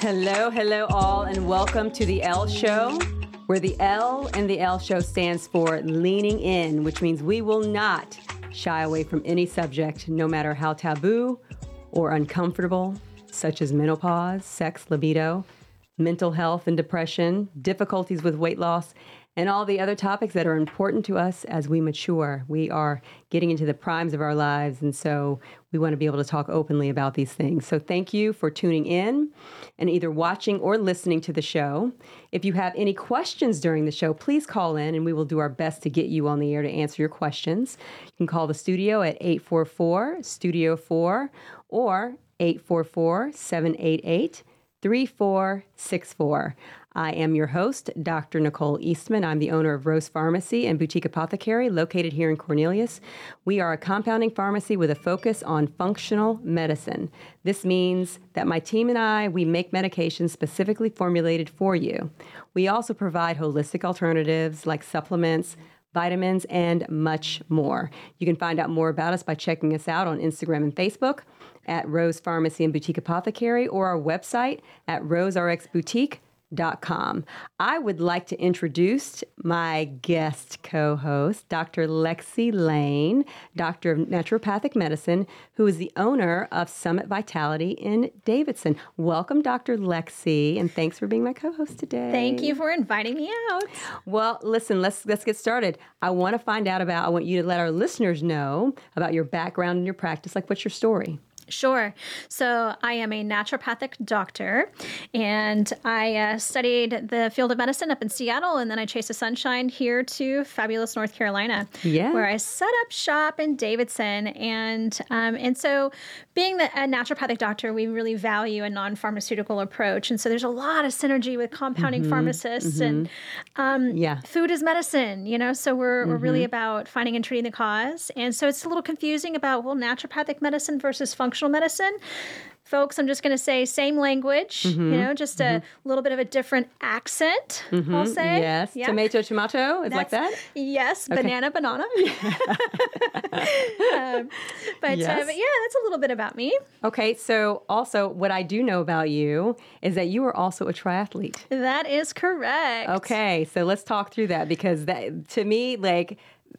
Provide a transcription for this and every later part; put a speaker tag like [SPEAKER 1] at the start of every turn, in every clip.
[SPEAKER 1] Hello, hello, all, and welcome to the L Show, where the L in the L Show stands for leaning in, which means we will not shy away from any subject, no matter how taboo or uncomfortable, such as menopause, sex, libido, mental health and depression, difficulties with weight loss, and all the other topics that are important to us as we mature. We are getting into the primes of our lives, and so we want to be able to talk openly about these things. So, thank you for tuning in and either watching or listening to the show. If you have any questions during the show, please call in and we will do our best to get you on the air to answer your questions. You can call the studio at 844 Studio 4 or 844 788 3464. I am your host, Dr. Nicole Eastman. I'm the owner of Rose Pharmacy and Boutique Apothecary located here in Cornelius. We are a compounding pharmacy with a focus on functional medicine. This means that my team and I, we make medications specifically formulated for you. We also provide holistic alternatives like supplements, vitamins, and much more. You can find out more about us by checking us out on Instagram and Facebook at Rose Pharmacy and Boutique Apothecary or our website at roserxboutique.com com. I would like to introduce my guest co host, Dr. Lexi Lain, Doctor of Naturopathic Medicine, who is the owner of Summit Vitality in Davidson. Welcome, Dr. Lexi, and thanks for being my co host today.
[SPEAKER 2] Thank you for inviting me out.
[SPEAKER 1] Well, listen, let's, let's get started. I want to find out about, I want you to let our listeners know about your background and your practice. Like, what's your story?
[SPEAKER 2] Sure. So I am a naturopathic doctor, and I uh, studied the field of medicine up in Seattle, and then I chased the sunshine here to fabulous North Carolina,
[SPEAKER 1] yeah.
[SPEAKER 2] where I set up shop in Davidson, and um, and so being the, a naturopathic doctor, we really value a non-pharmaceutical approach, and so there's a lot of synergy with compounding mm-hmm, pharmacists, mm-hmm. and um,
[SPEAKER 1] yeah,
[SPEAKER 2] food is medicine, you know. So we're mm-hmm. we're really mm-hmm. about finding and treating the cause, and so it's a little confusing about well, naturopathic medicine versus functional functional medicine. Folks, I'm just going to say same language, mm-hmm. you know, just mm-hmm. a little bit of a different accent,
[SPEAKER 1] mm-hmm.
[SPEAKER 2] I'll say.
[SPEAKER 1] Yes. Yeah. Tomato, tomato is like that?
[SPEAKER 2] Yes. Okay. Banana, banana. um, but, yes. uh, but yeah, that's a little bit about me.
[SPEAKER 1] Okay. So, also, what I do know about you is that you are also a triathlete.
[SPEAKER 2] That is correct.
[SPEAKER 1] Okay. So, let's talk through that because that, to me, like,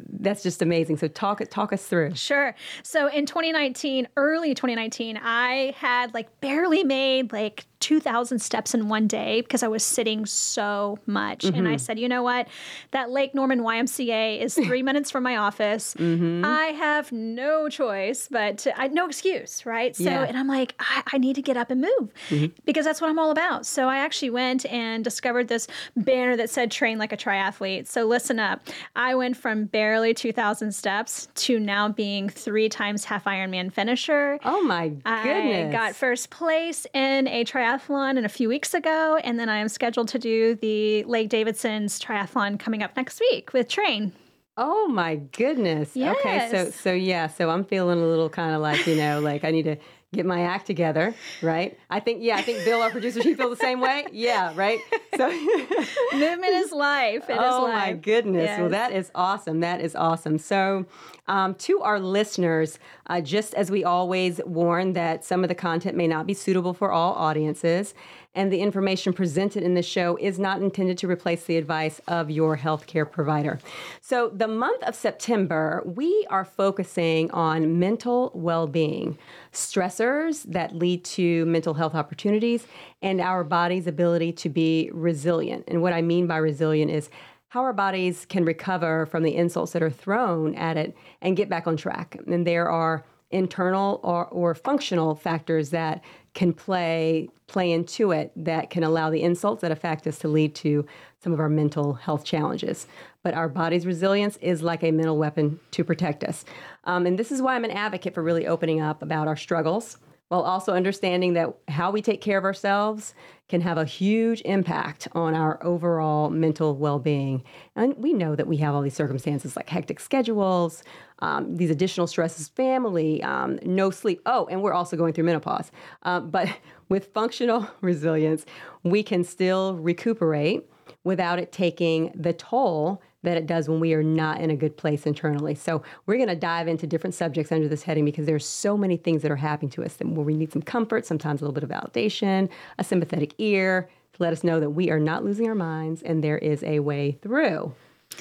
[SPEAKER 1] that's just amazing. So talk talk us through.
[SPEAKER 2] Sure. So in 2019, early 2019, I had like barely made like 2,000 steps in one day because I was sitting so much. Mm-hmm. And I mm-hmm. said, you know what? That Lake Norman YMCA is three minutes from my office. Mm-hmm. I have no choice, but I no excuse, right? So, yeah. and I'm like, I, I, need to get up and move mm-hmm. because that's what I'm all about. So I actually went and discovered this banner that said train like a triathlete. So listen up. I went from barely 2,000 steps to now being three times half Ironman finisher.
[SPEAKER 1] Oh my goodness.
[SPEAKER 2] I got first place in a triathlon triathlon in a few weeks ago, and then I am scheduled to do the Lake Davidson's triathlon coming up next week with Train.
[SPEAKER 1] Oh my goodness.
[SPEAKER 2] Yes.
[SPEAKER 1] Okay, so so yeah, so I'm feeling a little kind of like, you know, like I need to get my act together, right? I think, yeah, I think Bill, our producer, he feels the same way. Yeah, right.
[SPEAKER 2] So movement is life. It
[SPEAKER 1] oh
[SPEAKER 2] is life.
[SPEAKER 1] my goodness! Yes. Well, that is awesome. That is awesome. So, um, to our listeners, uh, just as we always warn that some of the content may not be suitable for all audiences, and the information presented in this show is not intended to replace the advice of your healthcare provider. So, the month of September, we are focusing on mental well being, stressors that lead to mental health opportunities, and our body's ability to be resilient. And what I mean by resilient is how our bodies can recover from the insults that are thrown at it and get back on track. And there are internal or, or functional factors that can play play into it that can allow the insults that affect us to lead to some of our mental health challenges. But our body's resilience is like a mental weapon to protect us. Um, and this is why I'm an advocate for really opening up about our struggles while also understanding that how we take care of ourselves can have a huge impact on our overall mental well being. And we know that we have all these circumstances like hectic schedules, um, these additional stresses, family, um, no sleep. Oh, and we're also going through menopause. Uh, but with functional resilience, we can still recuperate without it taking the toll that it does when we are not in a good place internally. So we're going to dive into different subjects under this heading because there's so many things that are happening to us that where we need some comfort, sometimes a little bit of validation, a sympathetic ear to let us know that we are not losing our minds and there is a way through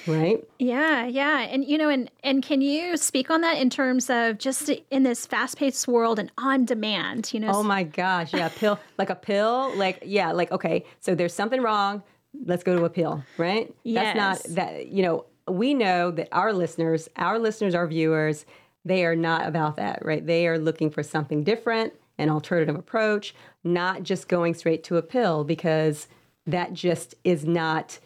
[SPEAKER 1] right?
[SPEAKER 2] Yeah yeah. And you know and and can you speak on that in terms of just in this fast-paced world and on demand you know?
[SPEAKER 1] Oh my gosh yeah pill like a pill like yeah like okay so there's something wrong let's go to a pill right
[SPEAKER 2] yes.
[SPEAKER 1] that's not that you know we know that our listeners our listeners our viewers they are not about that right they are looking for something different an alternative approach not just going straight to a pill because that just is not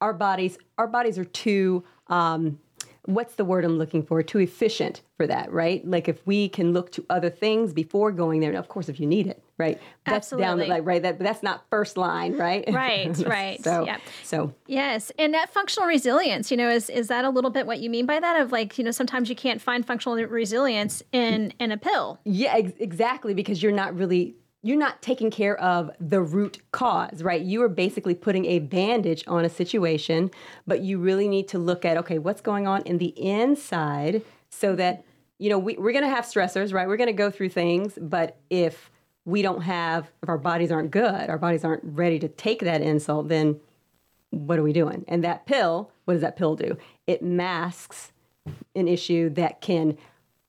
[SPEAKER 1] our bodies our bodies are too um, what's the word i'm looking for? Too efficient for that right? Like if we can look to other things before going there of course if you need it right?
[SPEAKER 2] That's
[SPEAKER 1] Absolutely. down the like right? That that's not first line right?
[SPEAKER 2] Right right.
[SPEAKER 1] So
[SPEAKER 2] yeah.
[SPEAKER 1] so.
[SPEAKER 2] Yes and that functional resilience you know is is that a little bit what you mean by that? Of like you know sometimes you can't find functional resilience in in a pill.
[SPEAKER 1] Yeah ex- exactly because you're not really you're not taking care of the root cause, right? You are basically putting a bandage on a situation, but you really need to look at okay, what's going on in the inside so that, you know, we, we're going to have stressors, right? We're to go through things, but if we don't have, if our bodies aren't good, our bodies aren't ready to take that insult, then what are we doing? And that pill, what does that pill do? It masks an issue that can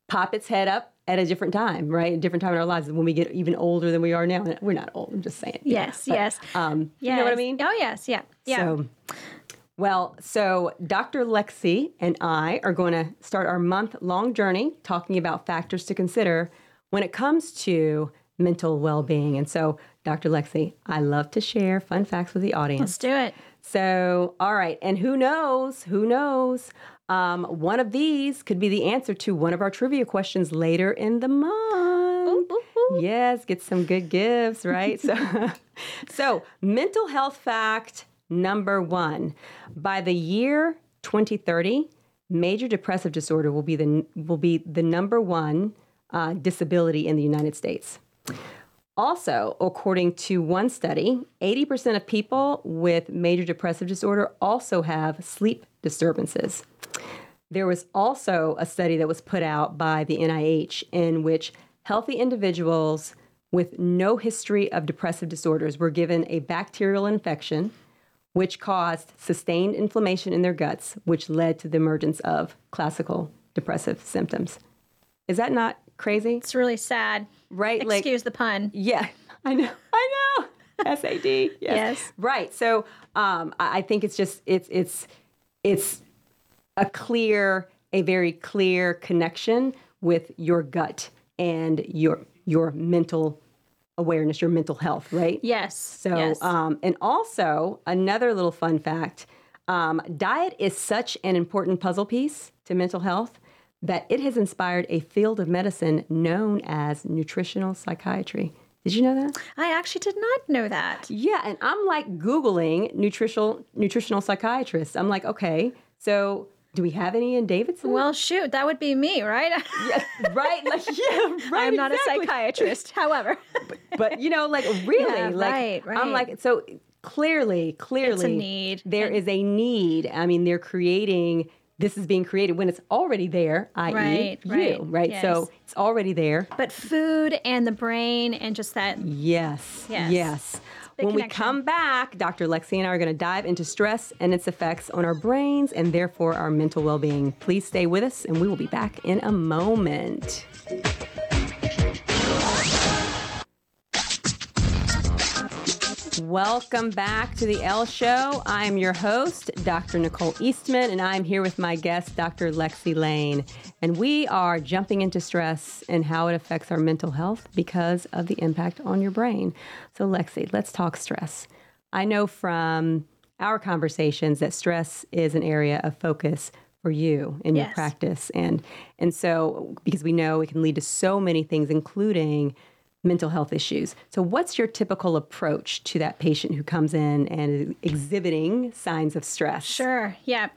[SPEAKER 1] pop its head up at a different time, right? A different time in our lives when we get even older than we are now. We're not old. I'm just saying.
[SPEAKER 2] Yes, but, yes.
[SPEAKER 1] Um,
[SPEAKER 2] yes.
[SPEAKER 1] You know what I mean?
[SPEAKER 2] Oh, yes, yeah, yeah.
[SPEAKER 1] So, well, so Dr. Lexi and I are going to start our month long journey talking about factors to consider when it comes to mental well being. And so, Dr. Lexi, I love to share fun facts with the audience.
[SPEAKER 2] Let's do it.
[SPEAKER 1] So, all right. And who knows? Who knows? Um, one of these could be the answer to one of our trivia questions later in the month. Yes, get some good gifts, right? so, so mental health fact number one: by the year 2030, major depressive disorder will be the will be the number one uh, disability in the United States. Also, according to one study, 80% of people with major depressive disorder also have sleep disturbances. There was also a study that was put out by the NIH in which healthy individuals with no history of depressive disorders were given a bacterial infection, which caused sustained inflammation in their guts, which led to the emergence of classical depressive symptoms. Is that not crazy?
[SPEAKER 2] It's really sad.
[SPEAKER 1] Right?
[SPEAKER 2] Excuse
[SPEAKER 1] like,
[SPEAKER 2] the pun.
[SPEAKER 1] Yeah, I know. I know. SAD. Yes.
[SPEAKER 2] yes.
[SPEAKER 1] Right. So um, I think it's just it's it's it's a clear, a very clear connection with your gut and your your mental awareness, your mental health, right?
[SPEAKER 2] Yes.
[SPEAKER 1] So,
[SPEAKER 2] yes.
[SPEAKER 1] Um, and also another little fun fact: um, diet is such an important puzzle piece to mental health that it has inspired a field of medicine known as nutritional psychiatry. Did you know that?
[SPEAKER 2] I actually did not know that.
[SPEAKER 1] Yeah, and I'm like googling nutritional nutritional psychiatrists. I'm like, okay, so do we have any in Davidson?
[SPEAKER 2] Well, shoot, that would be me, right?
[SPEAKER 1] yeah, right. Like, yeah, right.
[SPEAKER 2] I'm not
[SPEAKER 1] exactly.
[SPEAKER 2] a psychiatrist, however.
[SPEAKER 1] but, but, you know, like really,
[SPEAKER 2] yeah,
[SPEAKER 1] like
[SPEAKER 2] right, right.
[SPEAKER 1] I'm like so clearly, clearly,
[SPEAKER 2] it's a need.
[SPEAKER 1] There
[SPEAKER 2] and,
[SPEAKER 1] is a need. I mean, they're creating. This is being created when it's already there, i.e.,
[SPEAKER 2] right,
[SPEAKER 1] you,
[SPEAKER 2] right,
[SPEAKER 1] right?
[SPEAKER 2] Yes.
[SPEAKER 1] So it's already there.
[SPEAKER 2] But food and the brain and just that.
[SPEAKER 1] Yes.
[SPEAKER 2] Yes.
[SPEAKER 1] Yes. When
[SPEAKER 2] connection.
[SPEAKER 1] we come back, Dr. Lexi and I are going to dive into stress and its effects on our brains and therefore our mental well being. Please stay with us, and we will be back in a moment. Welcome back to the L Show. I'm your host, Dr. Nicole Eastman, and I'm here with my guest, Dr. Lexi Lain. And we are jumping into stress and how it affects our mental health because of the impact on your brain. So, Lexi, let's talk stress. I know from our conversations that stress is an area of focus for you in your practice. And and so because we know it can lead to so many things, including mental health issues. So, what's your typical approach to that patient who comes in and is exhibiting signs of stress?
[SPEAKER 2] Sure, yeah.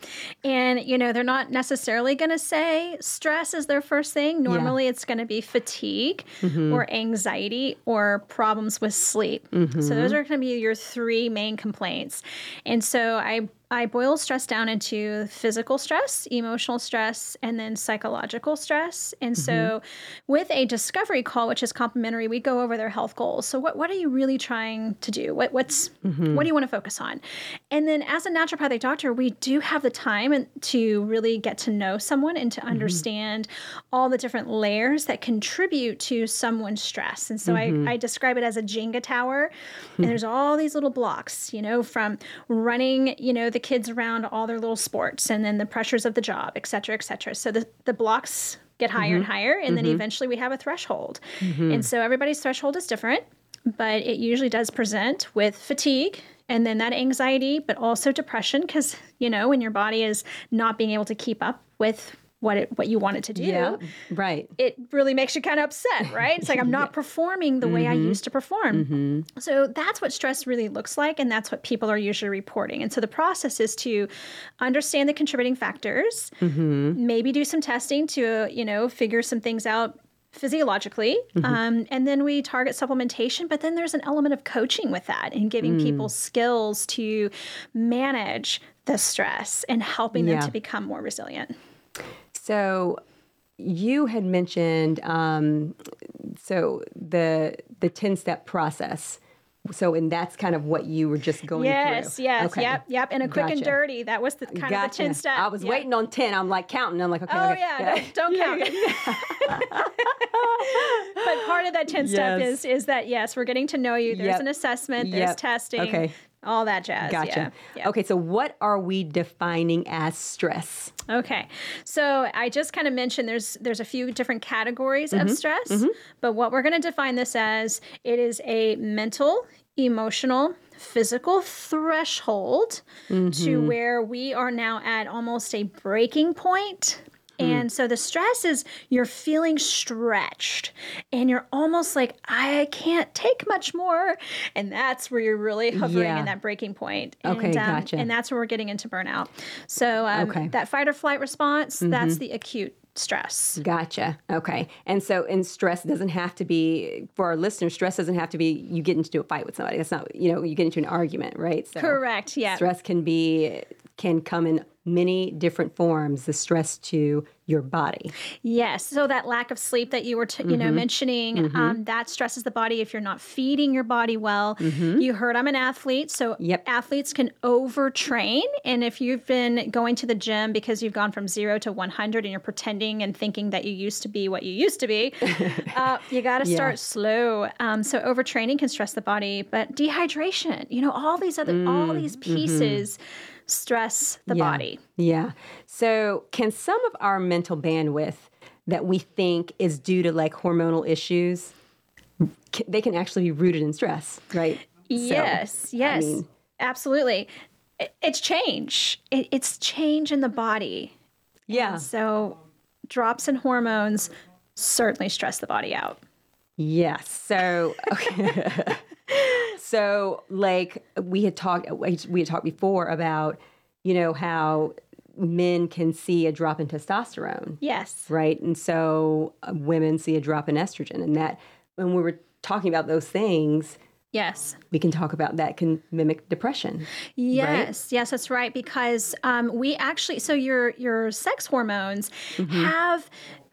[SPEAKER 2] And, you know, they're not necessarily going to say stress is their first thing. Normally, it's going to be fatigue mm-hmm. or anxiety or problems with sleep. Mm-hmm. So, those are going to be your three main complaints. And so, I I boil stress down into physical stress, emotional stress, and then psychological stress. And mm-hmm. so, with a discovery call, which is complimentary, we go over their health goals. So, what, what are you really trying to do? What what's mm-hmm. what do you want to focus on? And then, as a naturopathic doctor, we do have the time to really get to know someone and to mm-hmm. understand all the different layers that contribute to someone's stress. And so, I, mm-hmm. I describe it as a Jenga tower, and there's all these little blocks. You know, from running, you know, the the kids around all their little sports and then the pressures of the job, et cetera, et cetera. So the, the blocks get higher mm-hmm. and higher, and mm-hmm. then eventually we have a threshold. Mm-hmm. And so everybody's threshold is different, but it usually does present with fatigue and then that anxiety, but also depression because, you know, when your body is not being able to keep up with what it what you want it to do.
[SPEAKER 1] Yeah, right.
[SPEAKER 2] It really makes you kind of upset, right? It's like I'm not performing the mm-hmm. way I mm-hmm. used to perform. Mm-hmm. So that's what stress really looks like, and that's what people are usually reporting. And so the process is to understand the contributing factors, mm-hmm. maybe do some testing to you know figure some things out physiologically mm-hmm. um, and then we target supplementation but then there's an element of coaching with that and giving mm. people skills to manage the stress and helping yeah. them to become more resilient
[SPEAKER 1] so you had mentioned um, so the the 10 step process so and that's kind of what you were just going
[SPEAKER 2] yes,
[SPEAKER 1] through.
[SPEAKER 2] Yes, okay. yep, yep. And a quick gotcha. and dirty. That was the kind gotcha. of the ten step.
[SPEAKER 1] I was yep. waiting on ten. I'm like counting. I'm like, okay.
[SPEAKER 2] Oh
[SPEAKER 1] okay.
[SPEAKER 2] yeah, yeah. don't, don't count. but part of that ten yes. step is is that yes, we're getting to know you. There's yep. an assessment. There's yep. testing. Okay all that jazz.
[SPEAKER 1] Gotcha.
[SPEAKER 2] Yeah.
[SPEAKER 1] Yeah. Okay, so what are we defining as stress?
[SPEAKER 2] Okay, so I just kind of mentioned there's there's a few different categories mm-hmm. of stress, mm-hmm. but what we're going to define this as it is a mental, emotional, physical threshold mm-hmm. to where we are now at almost a breaking point. And so the stress is you're feeling stretched and you're almost like, I can't take much more. And that's where you're really hovering yeah. in that breaking point. And,
[SPEAKER 1] okay, um, gotcha.
[SPEAKER 2] And that's where we're getting into burnout. So um, okay. that fight or flight response, mm-hmm. that's the acute stress.
[SPEAKER 1] Gotcha. Okay. And so, and stress doesn't have to be for our listeners. Stress doesn't have to be you get into a fight with somebody. That's not you know you get into an argument, right?
[SPEAKER 2] So Correct. Yeah.
[SPEAKER 1] Stress can be can come in many different forms the stress to your body.
[SPEAKER 2] Yes. So that lack of sleep that you were, t- you mm-hmm. know, mentioning, mm-hmm. um, that stresses the body if you're not feeding your body well. Mm-hmm. You heard I'm an athlete, so yep. athletes can overtrain. And if you've been going to the gym because you've gone from zero to 100 and you're pretending and thinking that you used to be what you used to be, uh, you got to start yeah. slow. Um, so overtraining can stress the body, but dehydration, you know, all these other, mm, all these mm-hmm. pieces stress the
[SPEAKER 1] yeah.
[SPEAKER 2] body.
[SPEAKER 1] Yeah. So, can some of our mental bandwidth that we think is due to like hormonal issues, they can actually be rooted in stress, right?
[SPEAKER 2] Yes, so, yes, I mean, absolutely. It's change. It's change in the body.
[SPEAKER 1] Yeah.
[SPEAKER 2] And so, drops in hormones certainly stress the body out.
[SPEAKER 1] Yes. So, okay. so like we had talked we had talked before about you know how men can see a drop in testosterone
[SPEAKER 2] yes
[SPEAKER 1] right and so uh, women see a drop in estrogen and that when we were talking about those things
[SPEAKER 2] Yes.
[SPEAKER 1] We can talk about that can mimic depression.
[SPEAKER 2] Yes.
[SPEAKER 1] Right?
[SPEAKER 2] Yes, that's right because um, we actually so your your sex hormones mm-hmm. have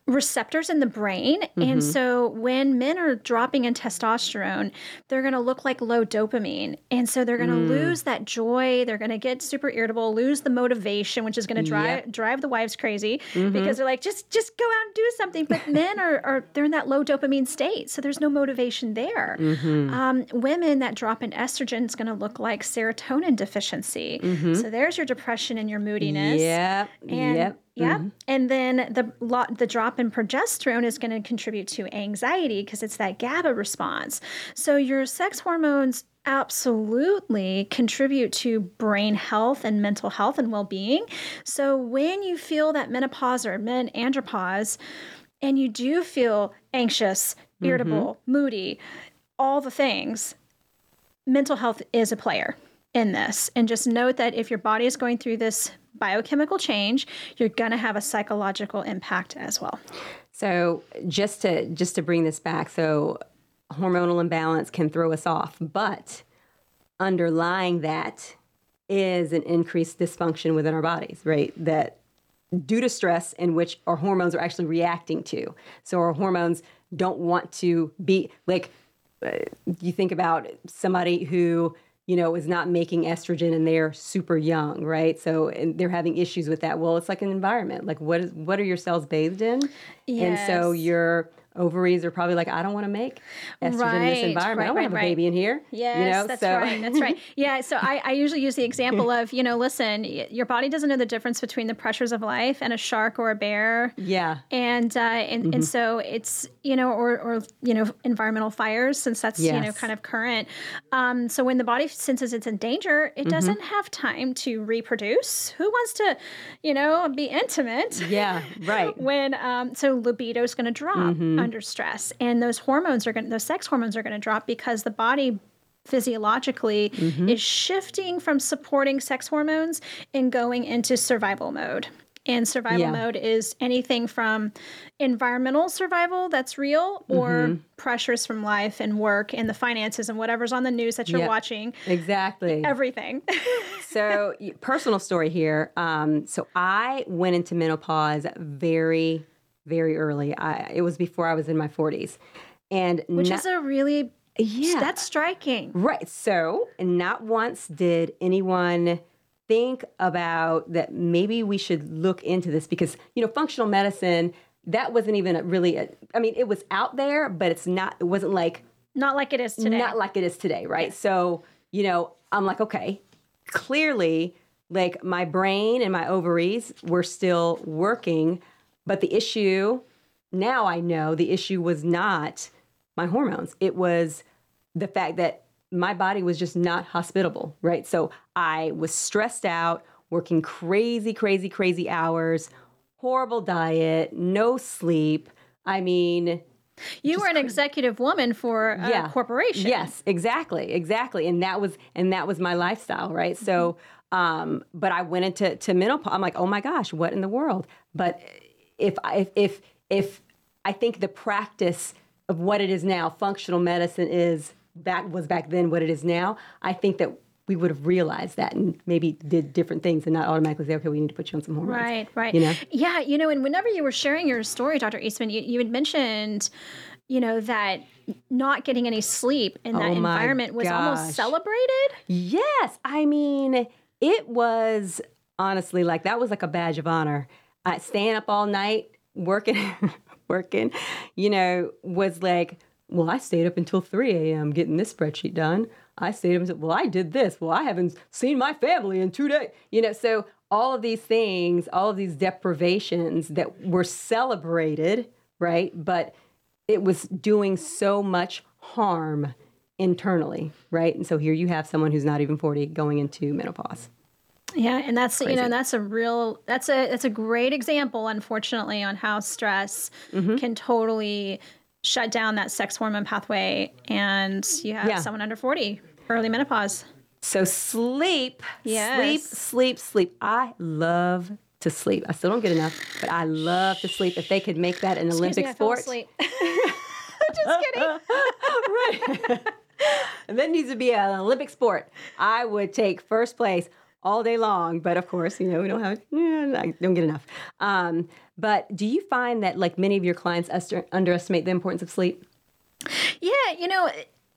[SPEAKER 2] receptors in the brain. Mm-hmm. And so when men are dropping in testosterone, they're going to look like low dopamine. And so they're going to mm. lose that joy. They're going to get super irritable, lose the motivation, which is going to drive yep. drive the wives crazy mm-hmm. because they're like, just just go out and do something. But men are, are they're in that low dopamine state. So there's no motivation there. Mm-hmm. Um, women that drop in estrogen is going to look like serotonin deficiency. Mm-hmm. So there's your depression and your moodiness.
[SPEAKER 1] Yep.
[SPEAKER 2] And
[SPEAKER 1] yep
[SPEAKER 2] yeah. Mm-hmm. And then the lot the drop in progesterone is going to contribute to anxiety because it's that GABA response. So your sex hormones absolutely contribute to brain health and mental health and well-being. So when you feel that menopause or men andropause and you do feel anxious, irritable, mm-hmm. moody, all the things, mental health is a player in this. And just note that if your body is going through this biochemical change, you're going to have a psychological impact as well.
[SPEAKER 1] So, just to just to bring this back, so hormonal imbalance can throw us off, but underlying that is an increased dysfunction within our bodies, right? That due to stress in which our hormones are actually reacting to. So our hormones don't want to be like uh, you think about somebody who you know is not making estrogen and they're super young right? So and they're having issues with that. Well it's like an environment. Like what is what are your cells bathed in? Yes. and so your ovaries are probably like i don't want to make estrogen in this
[SPEAKER 2] Right,
[SPEAKER 1] environment i don't want
[SPEAKER 2] right,
[SPEAKER 1] to have a baby in here
[SPEAKER 2] Yes,
[SPEAKER 1] you know
[SPEAKER 2] that's
[SPEAKER 1] so
[SPEAKER 2] right. That's right. Yeah. So I, I usually use the example of, you know, listen, your body doesn't know the difference between the pressures of life and a shark or a bear.
[SPEAKER 1] yeah
[SPEAKER 2] And uh, and,
[SPEAKER 1] Mm-hmm.
[SPEAKER 2] and so it's you know or or you know environmental fires since that's you know kind of current. Um, so when the body senses it's in danger,
[SPEAKER 1] Mm-hmm.
[SPEAKER 2] it doesn't have time to reproduce. Who wants to, you know, be intimate?
[SPEAKER 1] yeah right
[SPEAKER 2] when um, so libido is going to drop
[SPEAKER 1] Mm-hmm.
[SPEAKER 2] Under stress and those hormones are going those sex hormones are going to drop because the body physiologically
[SPEAKER 1] Mm-hmm.
[SPEAKER 2] is shifting from supporting sex hormones and going into survival mode and survival
[SPEAKER 1] Yeah.
[SPEAKER 2] mode is anything from environmental survival that's real or
[SPEAKER 1] Mm-hmm.
[SPEAKER 2] pressures from life and work and the finances and whatever's on the news that you're
[SPEAKER 1] Yep.
[SPEAKER 2] watching
[SPEAKER 1] exactly
[SPEAKER 2] everything
[SPEAKER 1] so personal story here um, so i went into menopause very very early. I, it was before i was in my 40s and
[SPEAKER 2] which
[SPEAKER 1] not-
[SPEAKER 2] is a really
[SPEAKER 1] yeah.
[SPEAKER 2] that's striking.
[SPEAKER 1] Right. So not once did anyone think about that maybe we should look into this because you know functional medicine that wasn't even a really a, i mean it was out there but it's not it wasn't like
[SPEAKER 2] not like it is today.
[SPEAKER 1] Not like it is today, right? So, you know, I'm like, okay, clearly, like my brain and my ovaries were still working, but the issue now I know the issue was not my hormones. It was the fact that my body was just not hospitable, right? So I was stressed out, working crazy, crazy, crazy hours, horrible diet, no sleep. I mean,
[SPEAKER 2] You were an executive woman for a
[SPEAKER 1] Yeah.
[SPEAKER 2] corporation.
[SPEAKER 1] Yes, exactly, exactly, and that was and that was my lifestyle, right? So, um, but I went into to menopause. I'm like, oh my gosh, what in the world? But if I- if if if I think the practice of what it is now, functional medicine is back was back then what it is now. I think that we would have realized that and maybe did different things and not automatically say, okay, we need to put you on some hormones.
[SPEAKER 2] Right, right.
[SPEAKER 1] You know?
[SPEAKER 2] Yeah, you know, and whenever you were sharing your story, Dr. Eastman, you, you had mentioned, you know, that not getting any sleep in that
[SPEAKER 1] Oh
[SPEAKER 2] environment was
[SPEAKER 1] gosh.
[SPEAKER 2] almost celebrated.
[SPEAKER 1] Yes, I mean, it was honestly like that was like a badge of honor. Uh, staying up all night working, working, you know, was like, well, I stayed up until 3 a.m. getting this spreadsheet done. I stayed up well, I did this. Well, I haven't seen my family in two days. You know, so all of these things, all of these deprivations that were celebrated, right? But it was doing so much harm internally, right? And so here you have someone who's not even 40 going into menopause.
[SPEAKER 2] Yeah, and that's you know
[SPEAKER 1] Crazy.
[SPEAKER 2] that's a real that's a that's a great example, unfortunately, on how stress
[SPEAKER 1] Mm-hmm.
[SPEAKER 2] can totally shut down that sex hormone pathway, and you have
[SPEAKER 1] Yeah.
[SPEAKER 2] someone under forty, early menopause.
[SPEAKER 1] So sleep, sleep,
[SPEAKER 2] Yes.
[SPEAKER 1] sleep, sleep. I love to sleep. I still don't get enough, but I love to sleep. If they could make that an
[SPEAKER 2] Excuse
[SPEAKER 1] Olympic
[SPEAKER 2] me,
[SPEAKER 1] sport.
[SPEAKER 2] Just kidding. right.
[SPEAKER 1] and that needs to be an Olympic sport. I would take first place all day long, but of course, you know, we don't have, yeah, I don't get enough. Um, but do you find that like many of your clients ester- underestimate the importance of sleep?
[SPEAKER 2] Yeah, you know,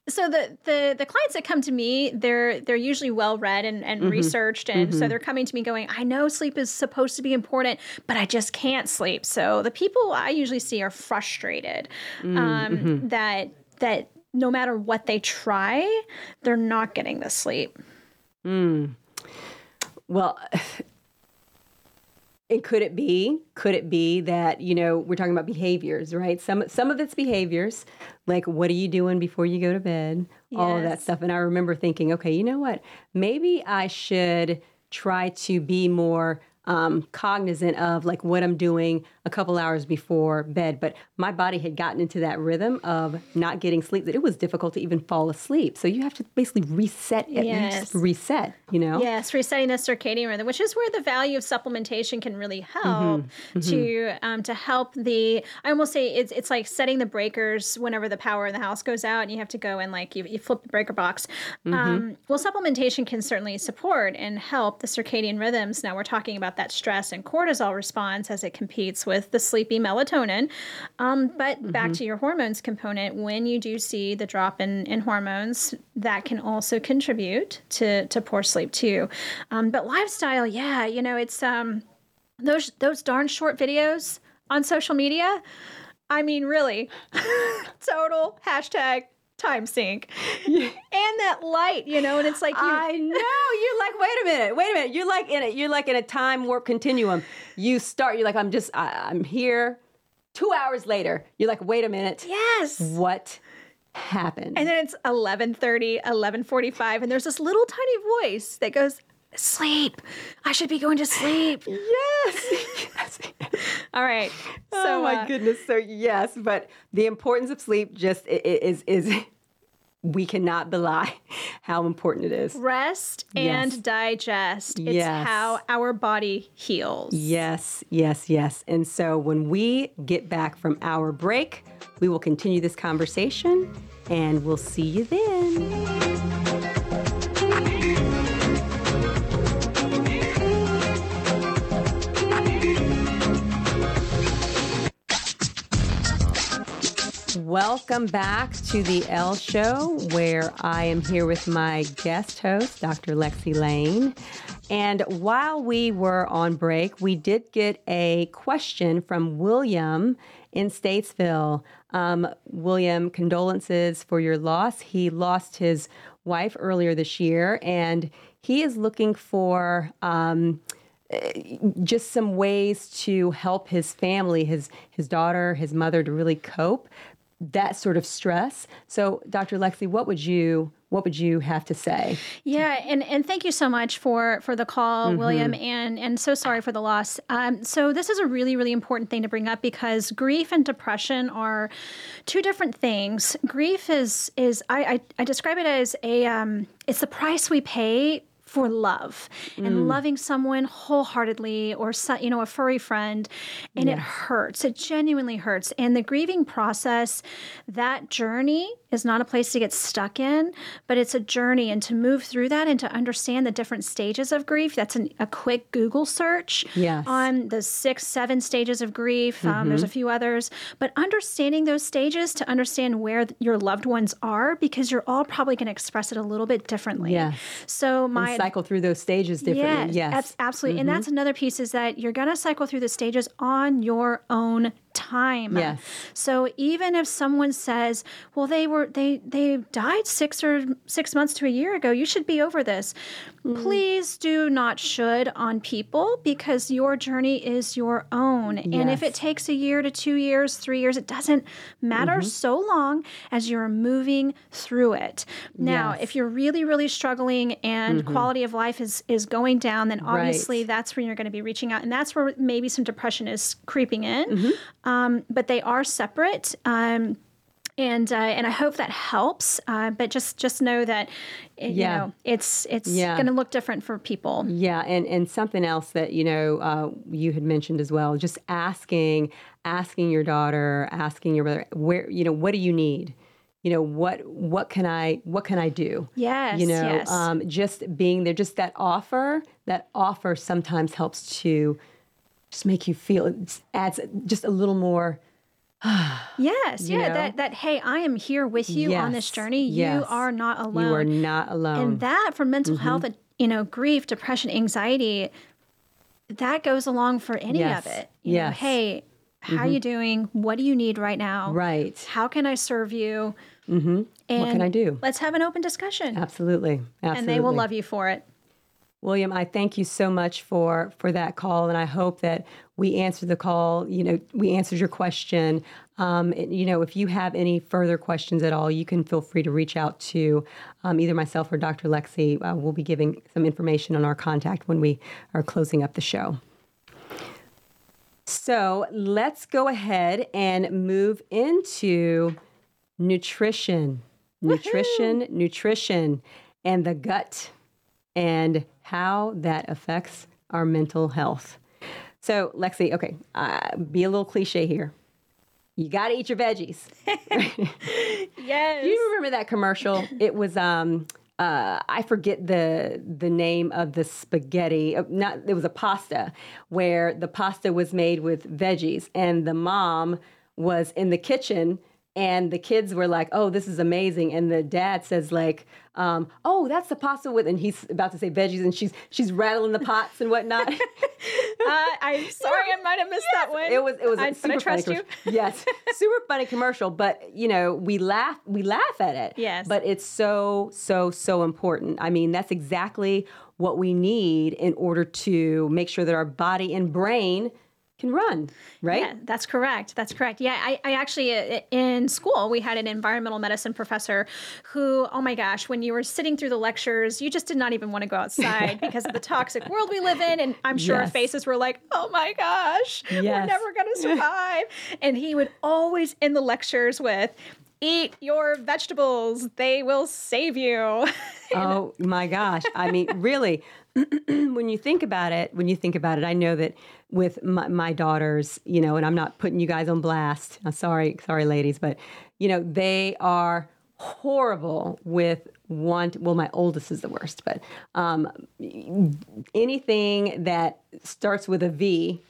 [SPEAKER 2] so the the the clients that come to me, they're they're usually well read and, and
[SPEAKER 1] Mm-hmm.
[SPEAKER 2] researched, and so they're coming to me going, I know sleep is supposed to be important, but I just can't sleep. So the people I usually see are frustrated
[SPEAKER 1] Mm,
[SPEAKER 2] um,
[SPEAKER 1] mm-hmm.
[SPEAKER 2] that that no matter what they try, they're not getting the sleep.
[SPEAKER 1] Well, and could it be? Could it be that you know we're talking about behaviors, right? Some some of it's behaviors, like what are you doing before you go to bed, all of that stuff. And I remember thinking, okay, you know what? Maybe I should try to be more um, cognizant of like what I'm doing a couple hours before bed, but my body had gotten into that rhythm of not getting sleep that it was difficult to even fall asleep. So you have to basically reset it,
[SPEAKER 2] Yes.
[SPEAKER 1] reset, you know?
[SPEAKER 2] Yes, resetting the circadian rhythm, which is where the value of supplementation can really help
[SPEAKER 1] Mm-hmm.
[SPEAKER 2] to um, to help the. I almost say it's it's like setting the breakers whenever the power in the house goes out, and you have to go and like you, you flip the breaker box.
[SPEAKER 1] Mm-hmm.
[SPEAKER 2] Um, well, supplementation can certainly support and help the circadian rhythms. Now we're talking about that stress and cortisol response as it competes with the sleepy melatonin. Um, but back to your hormones component, when you do see the drop in, in hormones, that can also contribute to, to poor sleep too. Um, but lifestyle, yeah, you know, it's um, those those darn short videos on social media. I mean, really, total hashtag time sink, and that light, you know, and it's like you.
[SPEAKER 1] I know. You're like, wait a minute, wait a minute. You're like in a, you're like in a time warp continuum. You start, you're like, I'm just, I, I'm here. Two hours later, you're like, wait a minute.
[SPEAKER 2] yes.
[SPEAKER 1] What happened?
[SPEAKER 2] And then it's 11:30, 11:45 and there's this little tiny voice that goes, "Sleep. I should be going to sleep."
[SPEAKER 1] yes. yes.
[SPEAKER 2] All right.
[SPEAKER 1] oh
[SPEAKER 2] So
[SPEAKER 1] my
[SPEAKER 2] uh,
[SPEAKER 1] goodness. So yes, but the importance of sleep just is is we cannot belie how important it is.
[SPEAKER 2] rest and
[SPEAKER 1] Yes.
[SPEAKER 2] digest. It's
[SPEAKER 1] Yes.
[SPEAKER 2] how our body heals.
[SPEAKER 1] Yes, yes, yes. And so when we get back from our break, we will continue this conversation and we'll see you then. Welcome back to the L Show, where I am here with my guest host, Dr. Lexi Lain. And while we were on break, we did get a question from William in Statesville. Um, William, condolences for your loss. He lost his wife earlier this year, and he is looking for. Um, just some ways to help his family, his his daughter, his mother to really cope that sort of stress. So, Dr. Lexi, what would you what would you have to say?
[SPEAKER 2] Yeah, and, and thank you so much for for the call,
[SPEAKER 1] Mm-hmm.
[SPEAKER 2] William, and and so sorry for the loss. Um, so this is a really really important thing to bring up because grief and depression are two different things. Grief is is I I, I describe it as a um, it's the price we pay for love
[SPEAKER 1] Mm.
[SPEAKER 2] and loving someone wholeheartedly or so, you know a furry friend and it hurts. It genuinely hurts. And the grieving process that journey is not a place to get stuck in but it's a journey. And to move through that and to understand the different stages of grief that's an, a quick google search
[SPEAKER 1] Yes.
[SPEAKER 2] on the six seven stages of grief. Um, there's a few others. But understanding those stages to understand where th- your loved ones are because you're all probably going to express it a little bit differently.
[SPEAKER 1] Yes.
[SPEAKER 2] so my
[SPEAKER 1] Cycle through those stages differently. Yes.
[SPEAKER 2] abs- absolutely. And
[SPEAKER 1] Mm-hmm.
[SPEAKER 2] that's another piece is that you're going to cycle through the stages on your own time.
[SPEAKER 1] Yes.
[SPEAKER 2] So even if someone says, "Well, they were they they died 6 or 6 months to a year ago, you should be over this."
[SPEAKER 1] Mm-hmm.
[SPEAKER 2] Please do not should on people because your journey is your own. And if it takes a year to 2 years, 3 years, it doesn't matter
[SPEAKER 1] Mm-hmm.
[SPEAKER 2] so long as you're moving through it. Now,
[SPEAKER 1] Yes.
[SPEAKER 2] if you're really really struggling and quality of life is is going down, then obviously
[SPEAKER 1] Right.
[SPEAKER 2] that's when you're going to be reaching out, and that's where maybe some depression is creeping in.
[SPEAKER 1] Mm-hmm.
[SPEAKER 2] Um, but they are separate. Um, and uh, and I hope that helps. Uh, but just just know that it,
[SPEAKER 1] Yeah.
[SPEAKER 2] you know it's it's
[SPEAKER 1] Yeah.
[SPEAKER 2] going to look different for people.
[SPEAKER 1] Yeah, and and something else that you know uh, you had mentioned as well, just asking asking your daughter, asking your brother, where you know what do you need? You know what what can I what can I do?
[SPEAKER 2] Yes,
[SPEAKER 1] you know,
[SPEAKER 2] yes.
[SPEAKER 1] um, just being there, just that offer, that offer sometimes helps to just make you feel it adds just a little more.
[SPEAKER 2] Yes, yeah.
[SPEAKER 1] know?
[SPEAKER 2] That that hey, I am here with you on this journey.
[SPEAKER 1] yes.
[SPEAKER 2] You are not alone.
[SPEAKER 1] You are not alone.
[SPEAKER 2] and that for mental
[SPEAKER 1] Mm-hmm.
[SPEAKER 2] health, you know, grief, depression, anxiety, that goes along for any
[SPEAKER 1] Yes,
[SPEAKER 2] of it. You
[SPEAKER 1] yes. Mm-hmm.
[SPEAKER 2] hey, how are you doing? What do you need right now?
[SPEAKER 1] right.
[SPEAKER 2] How can I serve you? Mm-hmm. And
[SPEAKER 1] What can I do?
[SPEAKER 2] Let's have an open discussion,
[SPEAKER 1] Absolutely. Absolutely.
[SPEAKER 2] and they will love you for it.
[SPEAKER 1] William, I thank you so much for for that call, and I hope that we answered the call. You know, we answered your question. Um, you know, if you have any further questions at all, you can feel free to reach out to um, either myself or Dr. Lexi. Uh, we'll be giving some information on our contact when we are closing up the show. So let's go ahead and move into nutrition. Nutrition, nutrition, and the gut, and how that affects our mental health. So, Lexi, okay, uh, be a little cliche here. You got to eat your veggies.
[SPEAKER 2] Yes.
[SPEAKER 1] Do you remember that commercial? It was um uh, I forget the the name of the spaghetti. Uh, Not it was a pasta where the pasta was made with veggies, and the mom was in the kitchen, and the kids were like, "Oh, this is amazing!" And the dad says like, um, "Oh, that's the pasta with," and he's about to say veggies, and she's she's rattling the pots and whatnot.
[SPEAKER 2] Uh, I'm sorry, I might have missed that one.
[SPEAKER 1] It was it was a
[SPEAKER 2] I,
[SPEAKER 1] super
[SPEAKER 2] I trust
[SPEAKER 1] funny
[SPEAKER 2] you.
[SPEAKER 1] Yes, super funny commercial. But you know, we laugh we laugh at it.
[SPEAKER 2] Yes.
[SPEAKER 1] but it's so so so important. I mean, that's exactly what we need in order to make sure that our body and brain can run. Right.
[SPEAKER 2] Yeah, that's correct. That's correct. Yeah, I, I actually, uh, in school, we had an environmental medicine professor who, oh my gosh, when you were sitting through the lectures, you just did not even want to go outside because of the toxic world we live in. And I'm sure our faces were like, oh my gosh, we're never going to survive. and he would always end the lectures with, Eat your vegetables, they will save you.
[SPEAKER 1] Oh my gosh. I mean, really, when you think about it, when you think about it, I know that with my, my daughters, you know, and I'm not putting you guys on blast. I'm sorry, sorry, ladies, but, you know, they are horrible with want well my oldest is the worst but um, anything that starts with a v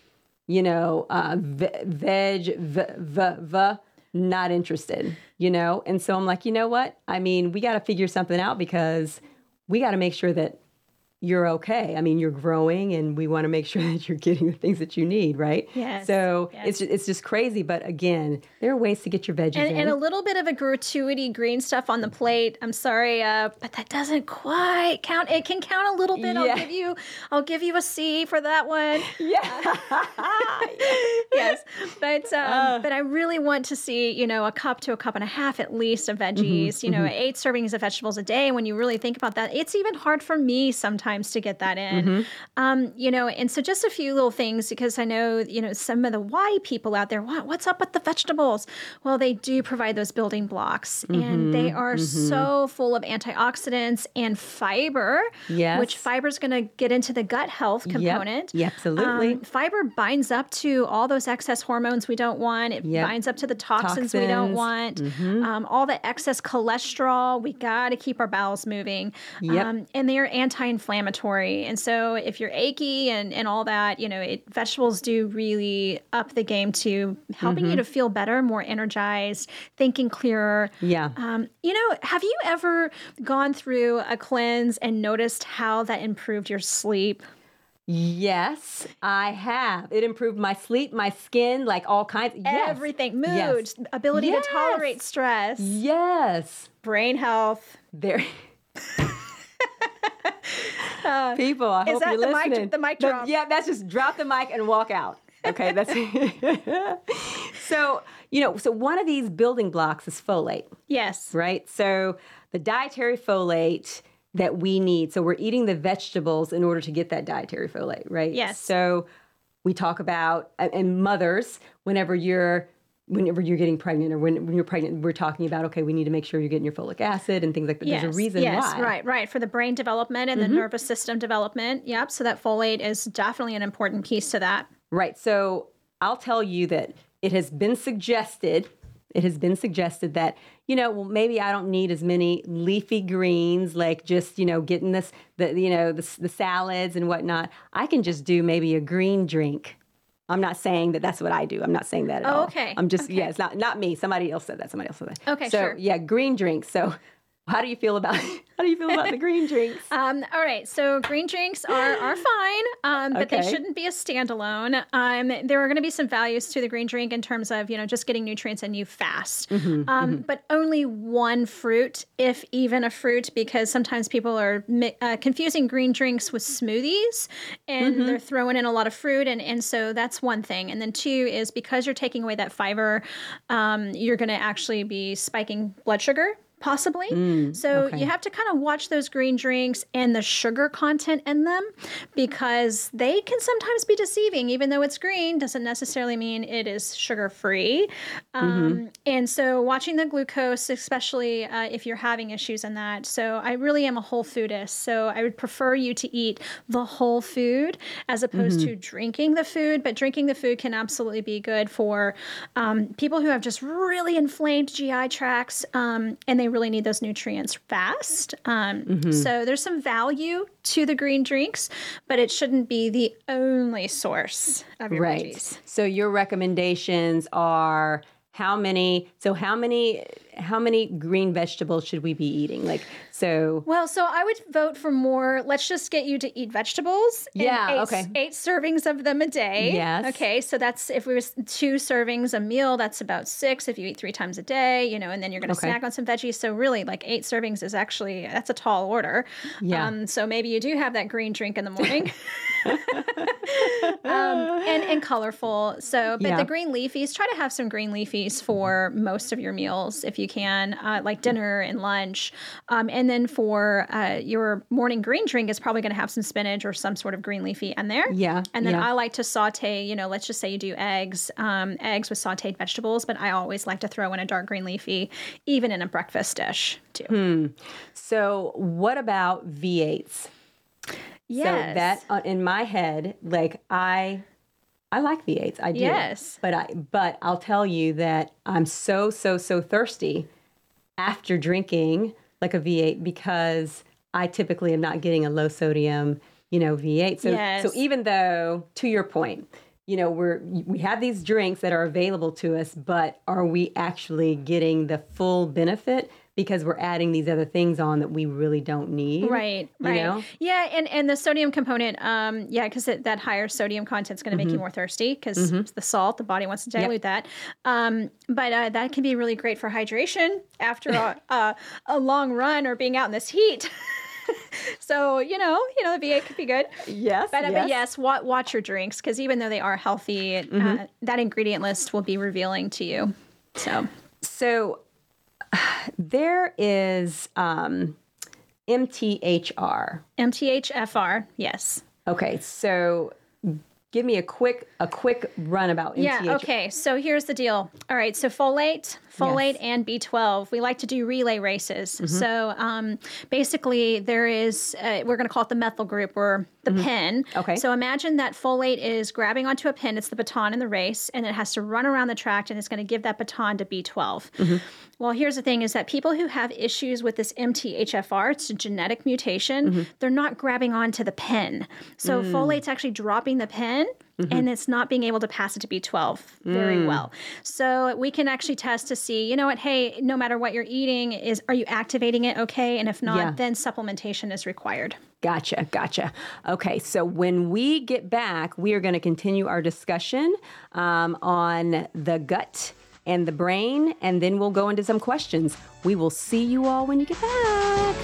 [SPEAKER 1] you know uh, ve- veg v, v, v not interested you know? And so i'm like you know what? I mean we got to figure something out because we got to make sure that you're okay. I mean, you're growing, and we want to make sure that you're getting the things that you need, right?
[SPEAKER 2] Yes,
[SPEAKER 1] So
[SPEAKER 2] yes.
[SPEAKER 1] it's it's just crazy, but again, there are ways to get your veggies
[SPEAKER 2] and, and a little bit of a gratuity green stuff on the plate. I'm sorry, uh, but that doesn't quite count. It can count a little bit.
[SPEAKER 1] Yeah.
[SPEAKER 2] I'll give you, I'll give you a C for that one.
[SPEAKER 1] yeah.
[SPEAKER 2] yes, but um,
[SPEAKER 1] Uh.
[SPEAKER 2] but I really want to see you know a cup to a cup and a half at least of veggies.
[SPEAKER 1] Mm-hmm,
[SPEAKER 2] you know, eight servings of vegetables a day. When you really think about that, it's even hard for me sometimes to get that in.
[SPEAKER 1] Mm-hmm.
[SPEAKER 2] Um, you know, and so just a few little things because I know you know some of the why people out there. What, what's up with the vegetables? Well, they do provide those building blocks, and
[SPEAKER 1] Mm-hmm,
[SPEAKER 2] they are so full of antioxidants and fiber.
[SPEAKER 1] Yes.
[SPEAKER 2] which fiber is going to get into the gut health component.
[SPEAKER 1] Yeah, absolutely.
[SPEAKER 2] Um, fiber binds up to all those excess hormones we don't want. It
[SPEAKER 1] Yep.
[SPEAKER 2] binds up to the toxins, we don't
[SPEAKER 1] Toxins. Mm-hmm.
[SPEAKER 2] want. Um, all the excess cholesterol. We got to keep our bowels moving.
[SPEAKER 1] Yep.
[SPEAKER 2] Um, and they are anti-inflammatory. And so if you're achy and, and all that, you know, it, vegetables do really up the game to helping
[SPEAKER 1] Mm-hmm.
[SPEAKER 2] you to feel better, more energized, thinking clearer.
[SPEAKER 1] yeah.
[SPEAKER 2] Um, you know, have you ever gone through a cleanse and noticed how that improved your sleep?
[SPEAKER 1] Yes, I have. It improved my sleep, my skin, like all kinds. Yes.
[SPEAKER 2] Everything, mood,
[SPEAKER 1] Yes.
[SPEAKER 2] ability
[SPEAKER 1] Yes.
[SPEAKER 2] to tolerate stress,
[SPEAKER 1] Yes.
[SPEAKER 2] brain health.
[SPEAKER 1] There. People, I hope you're
[SPEAKER 2] the mic-
[SPEAKER 1] listening.
[SPEAKER 2] the mic drop?
[SPEAKER 1] Yeah, that's just drop the mic and walk out. Okay, that's so. You know, so one of these building blocks is folate.
[SPEAKER 2] Yes.
[SPEAKER 1] right? So the dietary folate that we need. So we're eating the vegetables in order to get that dietary folate, right?
[SPEAKER 2] Yes.
[SPEAKER 1] So we talk about and mothers whenever you're whenever you're getting pregnant or when, when you're pregnant we're talking about okay we need to make sure you're getting your folic acid and things like that
[SPEAKER 2] Yes.
[SPEAKER 1] there's a reason
[SPEAKER 2] yes,
[SPEAKER 1] why Mm-hmm.
[SPEAKER 2] right, right. For the brain development and the nervous system development. Yep. So that folate is definitely an important piece to that.
[SPEAKER 1] Right. So I'll tell you that it has been suggested, it has been suggested that, you know, well, maybe I don't need as many leafy greens, like just, you know, getting this, the, you know, the, the salads and whatnot. I can just do maybe a green drink. I'm not saying that that's what I do. I'm not saying that at
[SPEAKER 2] Oh,
[SPEAKER 1] all.
[SPEAKER 2] okay.
[SPEAKER 1] I'm just, yeah, it's not, not me. Somebody else said that. Somebody else said that.
[SPEAKER 2] Okay,
[SPEAKER 1] so,
[SPEAKER 2] sure.
[SPEAKER 1] yeah, green drinks. So how do you feel about, how do you feel about the green drinks?
[SPEAKER 2] Um, all right, so green drinks are are fine, um, but they shouldn't be a standalone. Um, there are going to be some values to the green drink in terms of you know just getting nutrients in you fast,
[SPEAKER 1] Mm-hmm,
[SPEAKER 2] um, but only one fruit, if even a fruit, because sometimes people are mi- uh, confusing green drinks with smoothies, and
[SPEAKER 1] Mm-hmm.
[SPEAKER 2] they're throwing in a lot of fruit, and and so that's one thing. And then two is because you're taking away that fiber, um, you're going to actually be spiking blood sugar possibly.
[SPEAKER 1] Mm,
[SPEAKER 2] so
[SPEAKER 1] okay.
[SPEAKER 2] you have to kind of watch those green drinks and the sugar content in them because they can sometimes be deceiving. Even though it's green, doesn't necessarily mean it is sugar free. Um,
[SPEAKER 1] Mm-hmm.
[SPEAKER 2] And so watching the glucose, especially uh, if you're having issues in that. So I really am a whole foodist. So I would prefer you to eat the whole food as opposed to drinking the food. But drinking the food can absolutely be good for um, people who have just really inflamed GI tracts um, and they really need those nutrients fast. Um, So there's some value to the green drinks, but it shouldn't be the only source of your
[SPEAKER 1] Right.
[SPEAKER 2] veggies.
[SPEAKER 1] So your recommendations are how many so how many how many green vegetables should we be eating? Like so
[SPEAKER 2] Well, so I would vote for more. Let's just get you to eat vegetables.
[SPEAKER 1] Yeah,
[SPEAKER 2] eight,
[SPEAKER 1] okay.
[SPEAKER 2] Eight servings of them a day.
[SPEAKER 1] Yes.
[SPEAKER 2] Okay, so that's if we was two servings a meal, that's about six. If you eat three times a day, you know, and then you're going to
[SPEAKER 1] Okay.
[SPEAKER 2] snack on some veggies. So really, like eight servings is actually that's a tall order.
[SPEAKER 1] Yeah.
[SPEAKER 2] Um, so maybe you do have that green drink in the morning. um, and, and colorful. So, but
[SPEAKER 1] Yeah.
[SPEAKER 2] the green leafies, try to have some green leafies for most of your meals if you can, uh, like dinner and lunch. Um, and then for uh, your morning green drink is probably going to have some spinach or some sort of green leafy in there.
[SPEAKER 1] Yeah,
[SPEAKER 2] And then
[SPEAKER 1] yeah.
[SPEAKER 2] I like to saute, you know, let's just say you do eggs, um, eggs with sauteed vegetables, but I always like to throw in a dark green leafy, even in a breakfast dish too.
[SPEAKER 1] Hmm. so what about V8s?
[SPEAKER 2] Yes.
[SPEAKER 1] So that uh, in my head, like I, I like V8s. I do.
[SPEAKER 2] Yes.
[SPEAKER 1] But I, but I'll tell you that I'm so so so thirsty after drinking like a V8 because I typically am not getting a low sodium, you know, V8. So
[SPEAKER 2] Yes.
[SPEAKER 1] so even though to your point, you know, we're we have these drinks that are available to us, but are we actually getting the full benefit because we're adding these other things on that we really don't need?
[SPEAKER 2] Right, right.
[SPEAKER 1] know?
[SPEAKER 2] Yeah, and and the sodium component, um, yeah, because that higher sodium content is going to make you
[SPEAKER 1] Mm-hmm.
[SPEAKER 2] more thirsty because the salt, the body wants to dilute that. Um, but uh, that can be really great for hydration after a, a, a long run or being out in this heat. so you know, you know, the V8 could be good.
[SPEAKER 1] Yes.
[SPEAKER 2] But, uh, but yes, wa- watch your drinks because even though they are healthy,
[SPEAKER 1] Mm-hmm.
[SPEAKER 2] uh, that ingredient list will be revealing to you. So
[SPEAKER 1] So there is um, MTHR.
[SPEAKER 2] MTHFR, yes.
[SPEAKER 1] Okay, so give me a quick a quick run about MTHR.
[SPEAKER 2] Yeah, okay. So here's the deal. All right, so folate, folate,
[SPEAKER 1] Yes. Mm-hmm.
[SPEAKER 2] and B12. We like to do relay races. So um, basically, there is, uh, we're going to call it the methyl group or the pin.
[SPEAKER 1] Mm-hmm. Okay.
[SPEAKER 2] So imagine that folate is grabbing onto a pin, it's the baton in the race, and it has to run around the track and it's going to give that baton to B12.
[SPEAKER 1] Mm-hmm.
[SPEAKER 2] Well, here's the thing is that people who have issues with this MTHFR, it's a genetic mutation,
[SPEAKER 1] Mm-hmm.
[SPEAKER 2] they're not grabbing onto the pin. So
[SPEAKER 1] Mm.
[SPEAKER 2] folate's actually dropping the pin
[SPEAKER 1] Mm-hmm.
[SPEAKER 2] and it's not being able to pass it to B12 very
[SPEAKER 1] Mm.
[SPEAKER 2] well. So we can actually test to see, you know what, hey, no matter what you're eating, is are you activating it okay? And if not,
[SPEAKER 1] Yeah.
[SPEAKER 2] then supplementation is required.
[SPEAKER 1] Gotcha, gotcha. Okay, so when we get back, we are going to continue our discussion um, on the gut and the brain, and then we'll go into some questions. We will see you all when you get back.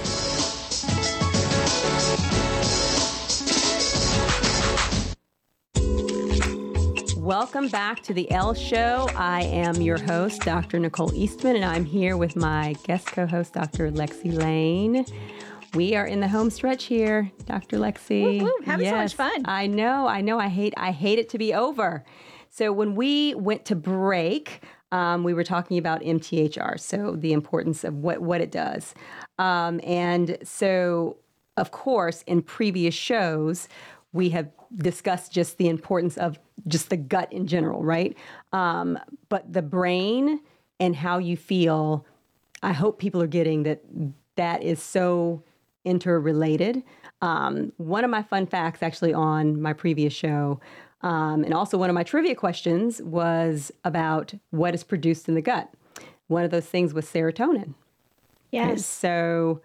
[SPEAKER 1] Welcome back to the L Show. I am your host, Dr. Nicole Eastman, and I'm here with my guest co host, Dr. Lexi Lain. We are in the home stretch here, Dr. Lexi.
[SPEAKER 2] Woo, woo, having so much fun.
[SPEAKER 1] I know, I know. I hate, I hate it to be over. So when we went to break, um, we were talking about MTHR, so the importance of what what it does, um, and so of course in previous shows we have discussed just the importance of just the gut in general, right? Um, but the brain and how you feel, I hope people are getting that. That is so interrelated. Um, one of my fun facts, actually, on my previous show, um, and also one of my trivia questions was about what is produced in the gut. One of those things was serotonin.
[SPEAKER 2] Yes.
[SPEAKER 1] So,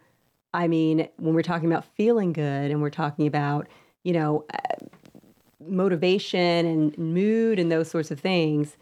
[SPEAKER 1] I mean, when we're talking about feeling good and we're talking about, you know, uh, motivation and mood and those sorts of things,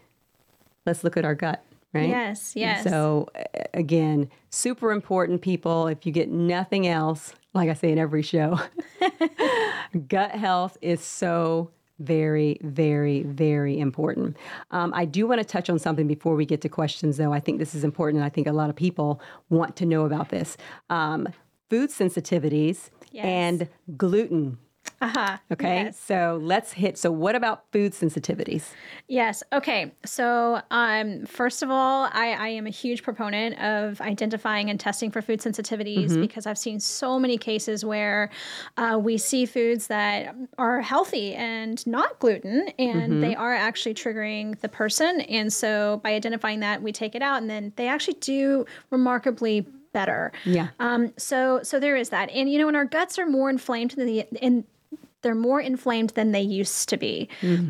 [SPEAKER 1] let's look at our gut, right?
[SPEAKER 2] Yes, yes.
[SPEAKER 1] So, uh, again, super important, people. If you get nothing else, like I say in every show, gut health is so very, very, very important. Um, I do want to touch on something before we get to questions, though. I think this is important, and I think a lot of people want to know about this. Um, food sensitivities
[SPEAKER 2] Yes.
[SPEAKER 1] and gluten.
[SPEAKER 2] Uh-huh.
[SPEAKER 1] Okay,
[SPEAKER 2] Yes.
[SPEAKER 1] so let's hit. So, what about food sensitivities?
[SPEAKER 2] Yes. Okay. So, um, first of all, I, I am a huge proponent of identifying and testing for food sensitivities because I've seen so many cases where uh, we see foods that are healthy and not gluten, and they are actually triggering the person. And so, by identifying that, we take it out, and then they actually do remarkably better.
[SPEAKER 1] Yeah.
[SPEAKER 2] Um, so so there is that, and you know, when our guts are more inflamed than the and they're more inflamed than they used to be,